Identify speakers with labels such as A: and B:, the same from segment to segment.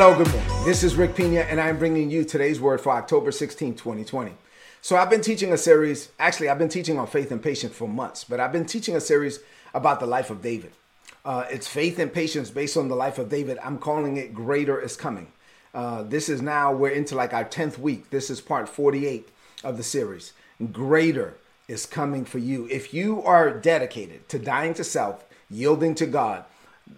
A: Hello, good morning. This is Rick Pina, and I'm bringing you today's word for October 16, 2020. So, I've been teaching a series, actually, I've been teaching on faith and patience for months, but I've been teaching a series about the life of David. Uh, it's faith and patience based on the life of David. I'm calling it Greater is Coming. Uh, this is now, we're into like our 10th week. This is part 48 of the series. Greater is coming for you. If you are dedicated to dying to self, yielding to God,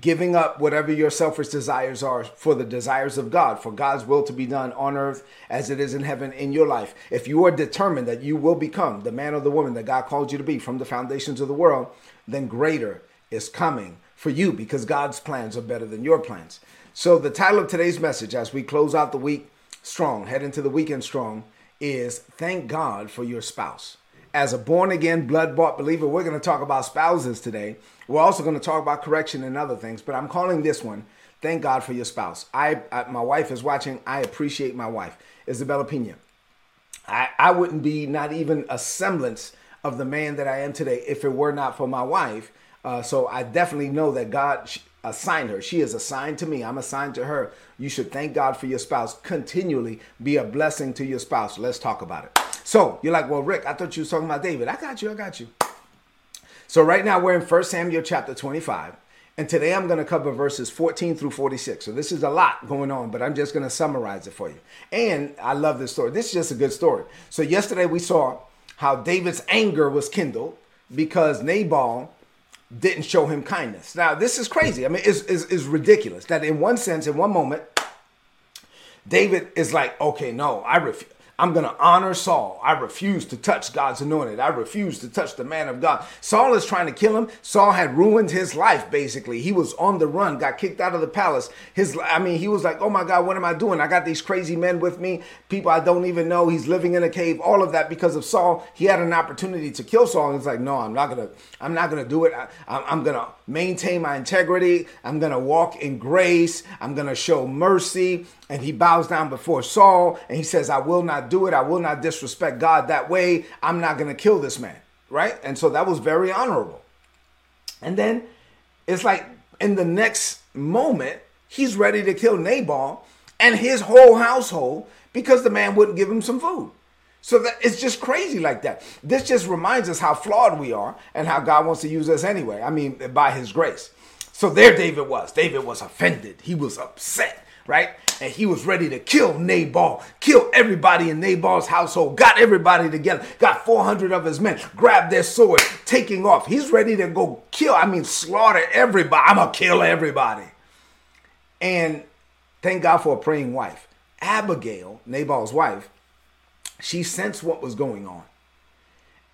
A: giving up whatever your selfish desires are for the desires of God, for God's will to be done on earth as it is in heaven in your life. If you are determined that you will become the man or the woman that God called you to be from the foundations of the world, then greater is coming for you because God's plans are better than your plans. So, the title of today's message as we close out the week strong, head into the weekend strong, is Thank God for Your Spouse as a born again, blood bought believer, we're going to talk about spouses today. We're also going to talk about correction and other things, but I'm calling this one, Thank God for Your Spouse. I, I My wife is watching. I appreciate my wife, Isabella Pina. I, I wouldn't be not even a semblance of the man that I am today if it were not for my wife. Uh, so I definitely know that God assigned her. She is assigned to me. I'm assigned to her. You should thank God for your spouse. Continually be a blessing to your spouse. Let's talk about it. So you're like, well, Rick, I thought you was talking about David. I got you. I got you. So right now we're in 1 Samuel chapter 25. And today I'm going to cover verses 14 through 46. So this is a lot going on, but I'm just going to summarize it for you. And I love this story. This is just a good story. So yesterday we saw how David's anger was kindled because Nabal didn't show him kindness. Now, this is crazy. I mean, it's, it's, it's ridiculous that in one sense, in one moment, David is like, okay, no, I refuse. I'm going to honor Saul. I refuse to touch God's anointed. I refuse to touch the man of God. Saul is trying to kill him. Saul had ruined his life basically. He was on the run, got kicked out of the palace. His I mean, he was like, "Oh my God, what am I doing? I got these crazy men with me, people I don't even know. He's living in a cave. All of that because of Saul. He had an opportunity to kill Saul and like, "No, I'm not going to I'm not going to do it. I, I'm going to maintain my integrity. I'm going to walk in grace. I'm going to show mercy." And he bows down before Saul and he says, "I will not do it. I will not disrespect God that way. I'm not going to kill this man. Right? And so that was very honorable. And then it's like in the next moment, he's ready to kill Nabal and his whole household because the man wouldn't give him some food. So that it's just crazy like that. This just reminds us how flawed we are and how God wants to use us anyway. I mean, by his grace. So there David was. David was offended. He was upset, right? And he was ready to kill Nabal, kill everybody in Nabal's household, got everybody together, got 400 of his men, grabbed their sword, taking off. He's ready to go kill, I mean, slaughter everybody. I'm going to kill everybody. And thank God for a praying wife. Abigail, Nabal's wife, she sensed what was going on.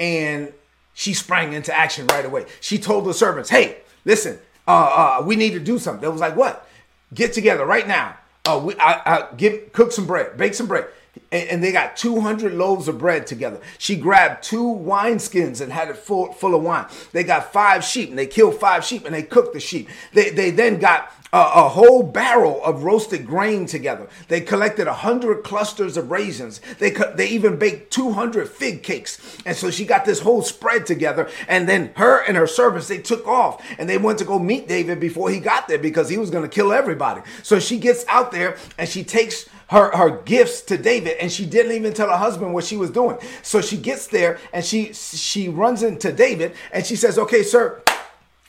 A: And she sprang into action right away. She told the servants, hey, listen, uh, uh, we need to do something. They was like, what? Get together right now. Uh, we, I, I give cook some bread, bake some bread. And, they got 200 loaves of bread together. She grabbed two wine skins and had it full, full of wine. They got five sheep and they killed five sheep and they cooked the sheep. They, they then got a, a, whole barrel of roasted grain together. They collected a hundred clusters of raisins. They they even baked two hundred fig cakes, and so she got this whole spread together. And then her and her servants they took off and they went to go meet David before he got there because he was going to kill everybody. So she gets out there and she takes her, her gifts to David and she didn't even tell her husband what she was doing. So she gets there and she she runs into David and she says, "Okay, sir,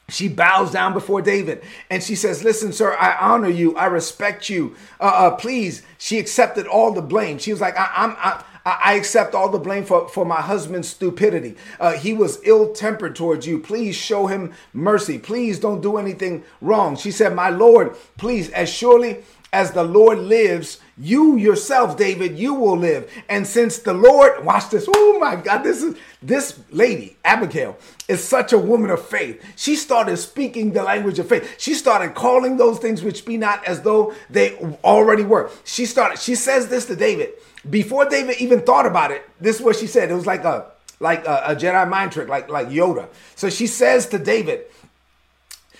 A: she bows down before David and she says, Listen, sir, I honor you. I respect you. Uh, uh, please. She accepted all the blame. She was like, I, I'm, I, I accept all the blame for, for my husband's stupidity. Uh, he was ill tempered towards you. Please show him mercy. Please don't do anything wrong. She said, My Lord, please, as surely as the Lord lives, you yourself, David, you will live. And since the Lord, watch this. Oh my God, this is this lady, Abigail, is such a woman of faith. She started speaking the language of faith. She started calling those things which be not as though they already were. She started, she says this to David. Before David even thought about it, this is what she said. It was like a like a, a Jedi mind trick, like like Yoda. So she says to David,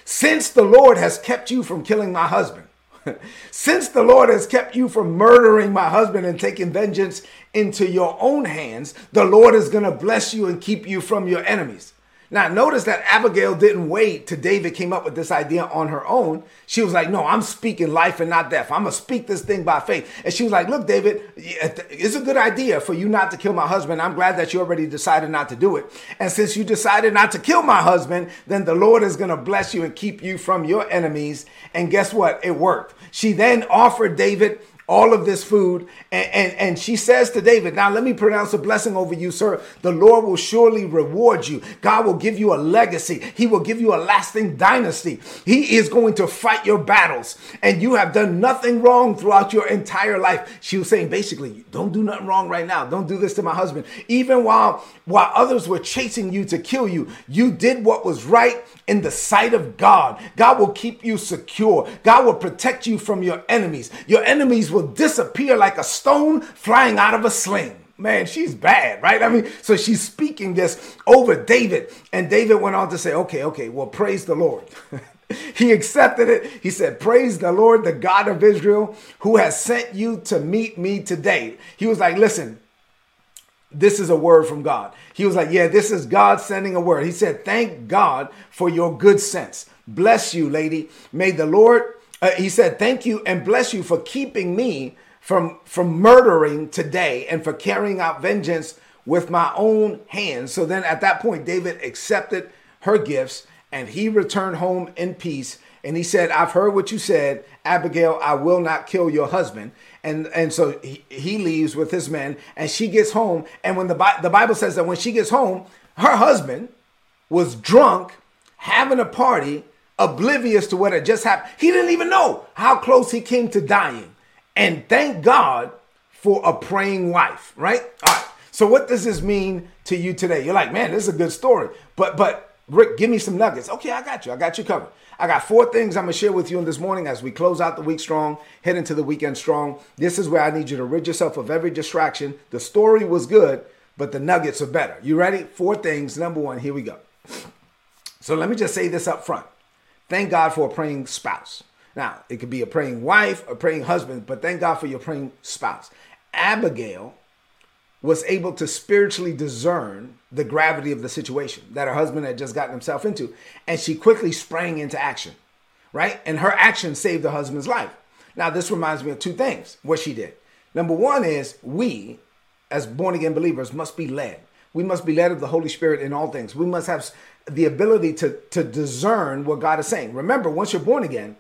A: since the Lord has kept you from killing my husband, since the Lord has kept you from murdering my husband and taking vengeance into your own hands, the Lord is going to bless you and keep you from your enemies. Now, notice that Abigail didn't wait till David came up with this idea on her own. She was like, No, I'm speaking life and not death. I'm going to speak this thing by faith. And she was like, Look, David, it's a good idea for you not to kill my husband. I'm glad that you already decided not to do it. And since you decided not to kill my husband, then the Lord is going to bless you and keep you from your enemies. And guess what? It worked. She then offered David all of this food. And, and, and, she says to David, Now let me pronounce a blessing over you, sir. The Lord will surely reward you. God will give you a legacy. He will give you a lasting dynasty. He is going to fight your battles. And you have done nothing wrong throughout your entire life. She was saying, basically, don't do nothing wrong right now. Don't do this to my husband. Even while, while others were chasing you to kill you, you did what was right in the sight of God. God will keep you secure. God will protect you from your enemies. Your enemies will disappear like a stone flying out of a sling. Man, she's bad, right? I mean, so she's speaking this over David. And David went on to say, okay, okay, well, praise the Lord. he accepted it. He said, Praise the Lord, the God of Israel, who has sent you to meet me today. He was like, Listen, this is a word from God. He was like, Yeah, this is God sending a word. He said, Thank God for your good sense. Bless you, lady. May the Lord, uh, he said, Thank you and bless you for keeping me from, from murdering today and for carrying out vengeance with my own hands. So then at that point, David accepted her gifts and he returned home in peace. And he said, I've heard what you said, Abigail, I will not kill your husband and and so he, he leaves with his men and she gets home and when the, the bible says that when she gets home her husband was drunk having a party oblivious to what had just happened he didn't even know how close he came to dying and thank god for a praying wife right all right so what does this mean to you today you're like man this is a good story but but rick give me some nuggets okay i got you i got you covered I got four things I'm to share with you in this morning as we close out the week strong, head into the weekend strong. This is where I need you to rid yourself of every distraction. The story was good, but the nuggets are better. You ready? Four things. Number one, here we go. So let me just say this up front. Thank God for a praying spouse. Now, it could be a praying wife, a praying husband, but thank God for your praying spouse. Abigail was able to spiritually discern the gravity of the situation that her husband had just gotten himself into. And she quickly sprang into action, right? And her action saved her husband's life. Now, this reminds me of two things what she did. Number one is we, as born again believers, must be led. We must be led of the Holy Spirit in all things. We must have the ability to, to discern what God is saying. Remember, once you're born again,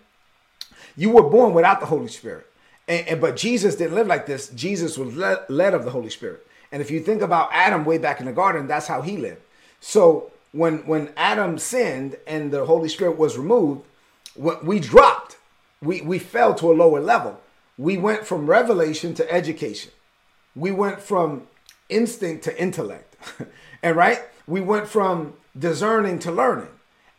A: you were born without the Holy Spirit. And, and, but Jesus didn't live like this. Jesus was led, led of the Holy Spirit. And if you think about Adam way back in the garden, that's how he lived. So when when Adam sinned and the Holy Spirit was removed, we dropped. We we fell to a lower level. We went from revelation to education. We went from instinct to intellect. and right? We went from discerning to learning.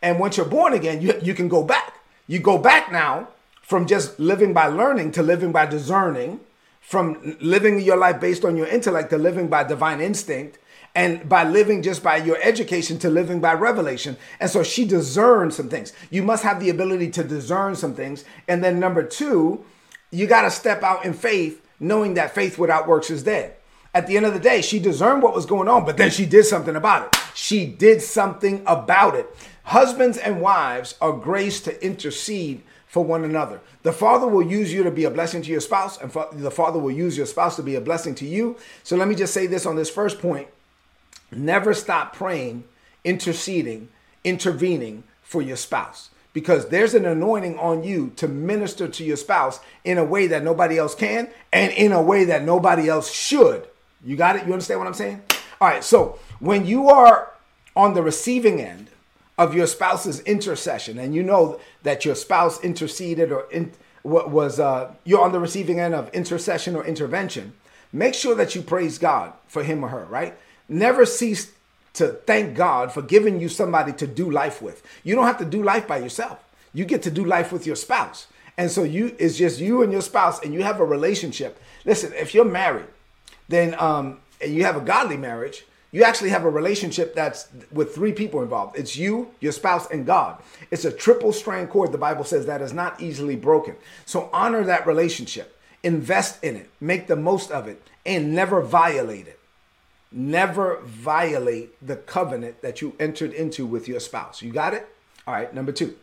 A: And once you're born again, you, you can go back. You go back now from just living by learning to living by discerning from living your life based on your intellect to living by divine instinct and by living just by your education to living by revelation. And so she discerned some things. You must have the ability to discern some things. And then number two, you got to step out in faith, knowing that faith without works is dead. At the end of the day, she discerned what was going on, but then she did something about it. She did something about it. Husbands and wives are graced to intercede for one another. The Father will use you to be a blessing to your spouse, and the Father will use your spouse to be a blessing to you. So let me just say this on this first point never stop praying, interceding, intervening for your spouse. Because there's an anointing on you to minister to your spouse in a way that nobody else can and in a way that nobody else should. You got it? You understand what I'm saying? All right, so when you are on the receiving end, of your spouse's intercession and you know that your spouse interceded or in, was uh, you're on the receiving end of intercession or intervention, make sure that you praise God for him or her, right? Never cease to thank God for giving you somebody to do life with. You don't have to do life by yourself. You get to do life with your spouse. And so you it's just you and your spouse and you have a relationship. Listen, if you're married, then um and you have a godly marriage, you actually have a relationship that's with three people involved. It's you, your spouse, and God. It's a triple strand cord, the Bible says, that is not easily broken. So honor that relationship, invest in it, make the most of it, and never violate it. Never violate the covenant that you entered into with your spouse. You got it? All right, number two.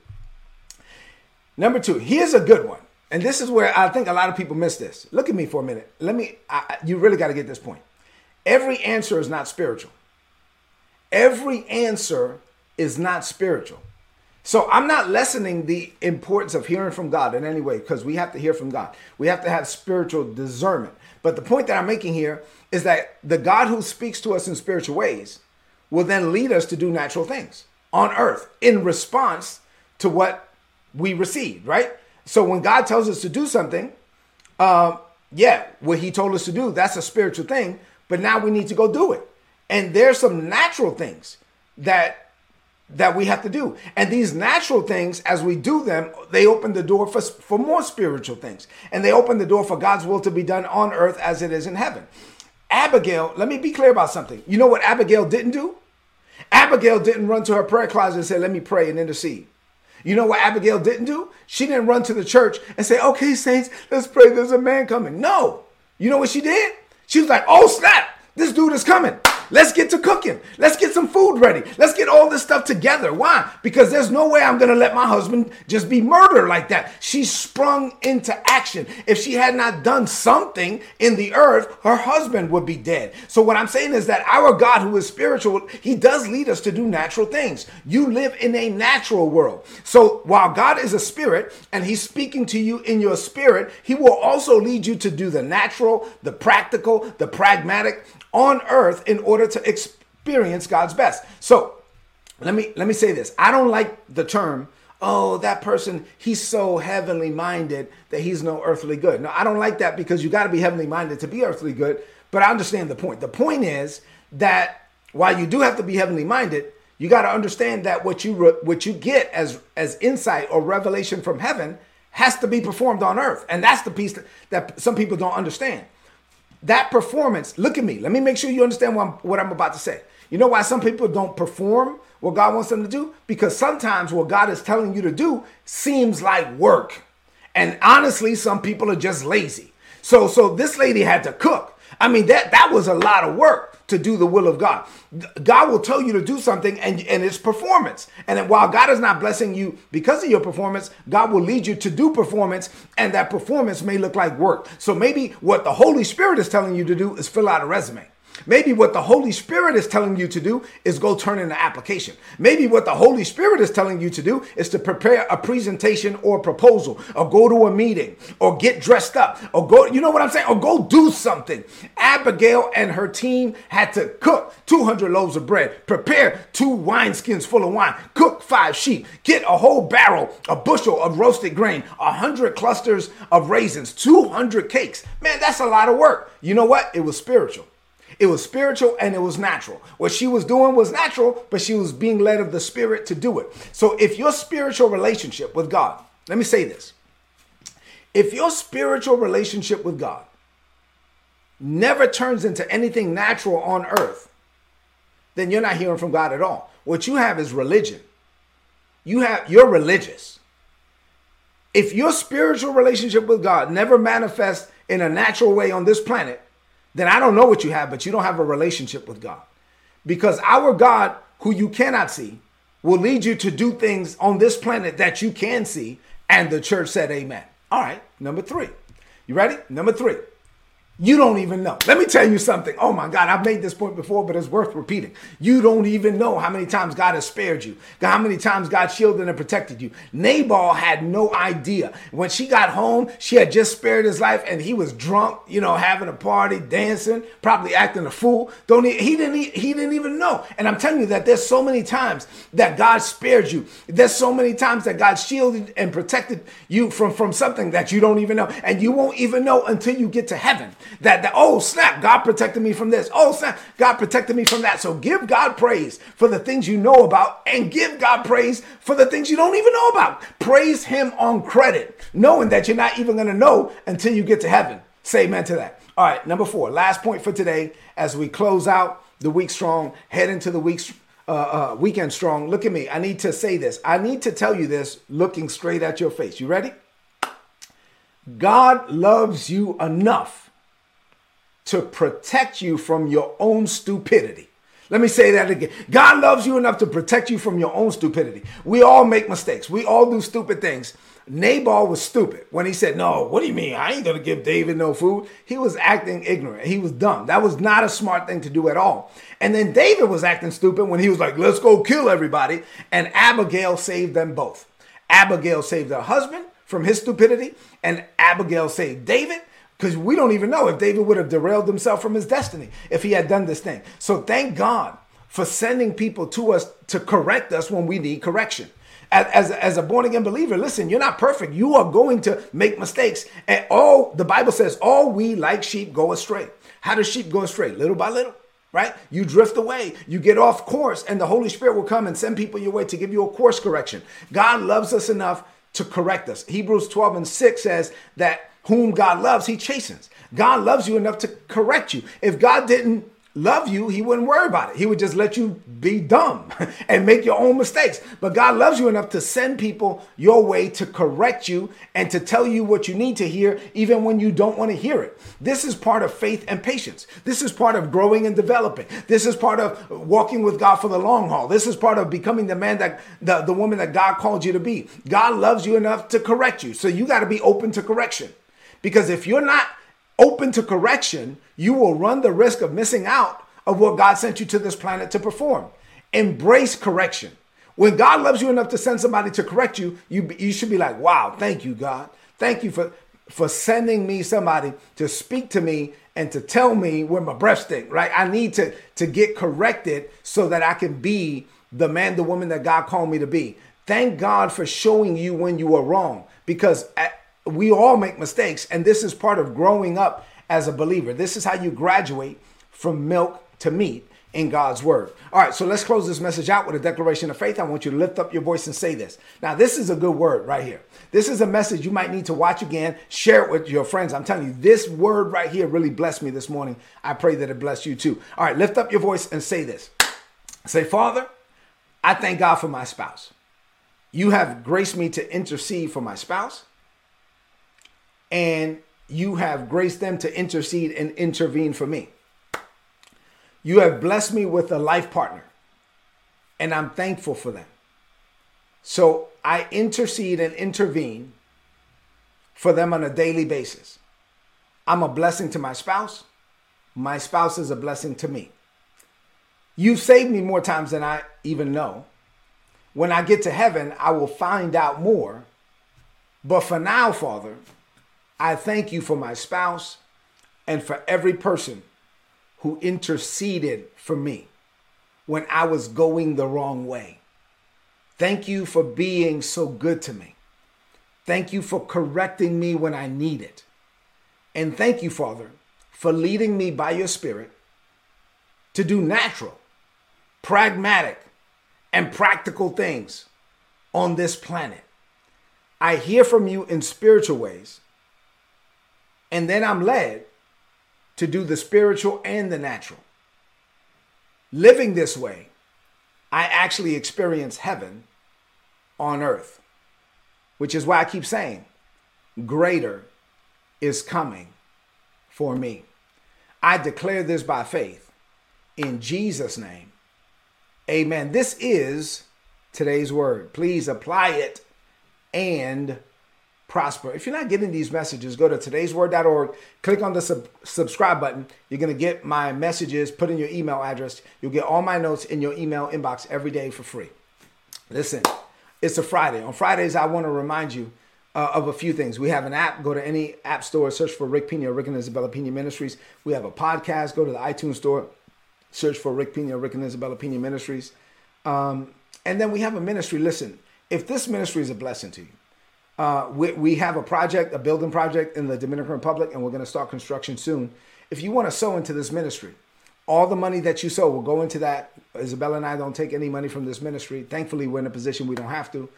A: Number two, here's a good one. And this is where I think a lot of people miss this. Look at me for a minute. Let me, I, you really got to get this point. Every answer is not spiritual. Every answer is not spiritual. So I'm not lessening the importance of hearing from God in any way because we have to hear from God. We have to have spiritual discernment. But the point that I'm making here is that the God who speaks to us in spiritual ways will then lead us to do natural things on earth in response to what we received, right? So when God tells us to do something, uh, yeah, what He told us to do, that's a spiritual thing but now we need to go do it. And there's some natural things that that we have to do. And these natural things, as we do them, they open the door for, for more spiritual things. And they open the door for God's will to be done on earth as it is in heaven. Abigail, let me be clear about something. You know what Abigail didn't do? Abigail didn't run to her prayer closet and say, Let me pray and intercede. You know what Abigail didn't do? She didn't run to the church and say, Okay, saints, let's pray. There's a man coming. No. You know what she did? She was like, oh snap, this dude is coming. Let's get to cooking. Let's get some food ready. Let's get all this stuff together. Why? Because there's no way I'm going to let my husband just be murdered like that. She sprung into action. If she had not done something in the earth, her husband would be dead. So, what I'm saying is that our God, who is spiritual, he does lead us to do natural things. You live in a natural world. So, while God is a spirit and he's speaking to you in your spirit, he will also lead you to do the natural, the practical, the pragmatic on earth in order to experience God's best. So let me let me say this. I don't like the term, oh, that person, he's so heavenly minded that he's no earthly good. No, I don't like that because you got to be heavenly minded to be earthly good. But I understand the point. The point is that while you do have to be heavenly minded, you got to understand that what you re- what you get as as insight or revelation from heaven has to be performed on earth, and that's the piece that, that some people don't understand that performance, look at me. Let me make sure you understand what I'm, what I'm about to say. You know why some people don't perform what God wants them to do? Because sometimes what God is telling you to do seems like work. And honestly, some people are just lazy. So so this lady had to cook. I mean that that was a lot of work to do the will of God. God will tell you to do something and, and it's performance. And while God is not blessing you because of your performance, God will lead you to do performance and that performance may look like work. So maybe what the Holy Spirit is telling you to do is fill out a resume. Maybe what the Holy Spirit is telling you to do is go turn in an application. Maybe what the Holy Spirit is telling you to do is to prepare a presentation or proposal or go to a meeting or get dressed up or go, you know what I'm saying? Or go do something. Abigail and her team had to cook 200 loaves of bread, prepare two wineskins full of wine, cook five sheep, get a whole barrel, a bushel of roasted grain, a 100 clusters of raisins, 200 cakes. Man, that's a lot of work. You know what? It was spiritual. It was spiritual and it was natural. What she was doing was natural, but she was being led of the Spirit to do it. So if your spiritual relationship with God, let me say this. If your spiritual relationship with God never turns into anything natural on earth, then you're not hearing from God at all. What you have is religion. You have you're religious. If your spiritual relationship with God never manifests in a natural way on this planet, then I don't know what you have, but you don't have a relationship with God. Because our God, who you cannot see, will lead you to do things on this planet that you can see. And the church said, Amen. All right, number three. You ready? Number three. You don't even know. Let me tell you something. Oh my God, I've made this point before, but it's worth repeating. You don't even know how many times God has spared you, how many times God shielded and protected you. Nabal had no idea. When she got home, she had just spared his life and he was drunk, you know, having a party, dancing, probably acting a fool. Don't he, he didn't he didn't even know. And I'm telling you that there's so many times that God spared you. There's so many times that God shielded and protected you from from something that you don't even know. And you won't even know until you get to heaven that, that oh snap god protected me from this. Oh snap god protected me from that. So give god praise for the things you know about and give god praise for the things you don't even know about. Praise him on credit knowing that you're not even going to know until you get to heaven. Say amen to that. All right number four last point for today as we close out the week strong head into the week uh, uh, weekend strong. Look at me. I need to say this. I need to tell you this looking straight at your face. You ready? God loves you enough to protect you from your own stupidity. Let me say that again. God loves you enough to protect you from your own stupidity. We all make mistakes. We all do stupid things. Nabal was stupid when he said, No, what do you mean? I ain't gonna give David no food. He was acting ignorant. He was dumb. That was not a smart thing to do at all. And then David was acting stupid when he was like, Let's go kill everybody. And Abigail saved them both. Abigail saved her husband from his stupidity, and Abigail saved David because we don't even know if David would have derailed himself from his destiny if he had done this thing. So thank God for sending people to us to correct us when we need correction. As, as, as, a born again believer, listen, you're not perfect. You are going to make mistakes. And all the Bible says, all we like sheep go astray. How does sheep go astray? Little by little, right? You drift away, you get off course, and the Holy Spirit will come and send people your way to give you a course correction. God loves us enough to correct us. Hebrews 12 and 6 says that whom God loves, he chastens. God loves you enough to correct you. If God didn't love you, he wouldn't worry about it. He would just let you be dumb and make your own mistakes. But God loves you enough to send people your way to correct you and to tell you what you need to hear, even when you don't want to hear it. This is part of faith and patience. This is part of growing and developing. This is part of walking with God for the long haul. This is part of becoming the man that the, the woman that God called you to be. God loves you enough to correct you. So you got to be open to correction. Because if you're not open to correction, you will run the risk of missing out of what God sent you to this planet to perform. Embrace correction. When God loves you enough to send somebody to correct you, you, you should be like, wow, thank you, God. Thank you for, for sending me somebody to speak to me and to tell me where my breath stink, right? I need to, to get corrected so that I can be the man, the woman that God called me to be. Thank God for showing you when you are wrong because we all make mistakes, and this is part of growing up as a believer. This is how you graduate from milk to meat in God's word. All right, so let's close this message out with a declaration of faith. I want you to lift up your voice and say this. Now, this is a good word right here. This is a message you might need to watch again, share it with your friends. I'm telling you, this word right here really blessed me this morning. I pray that it bless you too. All right, lift up your voice and say this. Say, Father, I thank God for my spouse. You have graced me to intercede for my spouse and you have graced them to intercede and intervene for me. You have blessed me with a life partner, and I'm thankful for them. So I intercede and intervene for them on a daily basis. I'm a blessing to my spouse. My spouse is a blessing to me. You've saved me more times than I even know. When I get to heaven, I will find out more. But for now, Father, I thank you for my spouse and for every person who interceded for me when I was going the wrong way. Thank you for being so good to me. Thank you for correcting me when I need it. And thank you, Father, for leading me by your Spirit to do natural, pragmatic, and practical things on this planet. I hear from you in spiritual ways and then I'm led to do the spiritual and the natural. Living this way, I actually experience heaven on earth, which is why I keep saying, greater is coming for me. I declare this by faith in Jesus' name. Amen. This is today's word. Please apply it and prosper. If you're not getting these messages, go to today'sword.org, click on the sub- subscribe button. You're going to get my messages, put in your email address. You'll get all my notes in your email inbox every day for free. Listen, it's a Friday. On Fridays, I want to remind you uh, of a few things. We have an app. Go to any app store, search for Rick Pina, Rick and Isabella Pina Ministries. We have a podcast. Go to the iTunes store, search for Rick Pina, Rick and Isabella Pina Ministries. Um, and then we have a ministry. Listen, if this ministry is a blessing to you, uh, we, we have a project, a building project in the Dominican Republic, and we're going to start construction soon. If you want to sow into this ministry, all the money that you sow will go into that. Isabella and I don't take any money from this ministry. Thankfully, we're in a position we don't have to.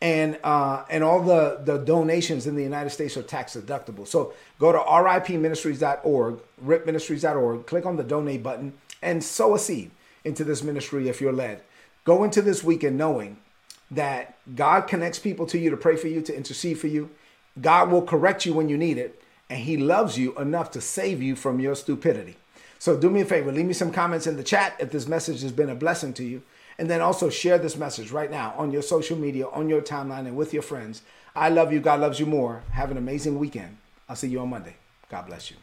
A: And uh, and all the, the donations in the United States are tax deductible. So go to ripministries.org, ripministries.org, click on the donate button, and sow a seed into this ministry if you're led. Go into this weekend knowing that God connects people to you to pray for you, to intercede for you. God will correct you when you need it, and He loves you enough to save you from your stupidity. So do me a favor, leave me some comments in the chat if this message has been a blessing to you. And then also share this message right now on your social media, on your timeline, and with your friends. I love you. God loves you more. Have an amazing weekend. I'll see you on Monday. God bless you.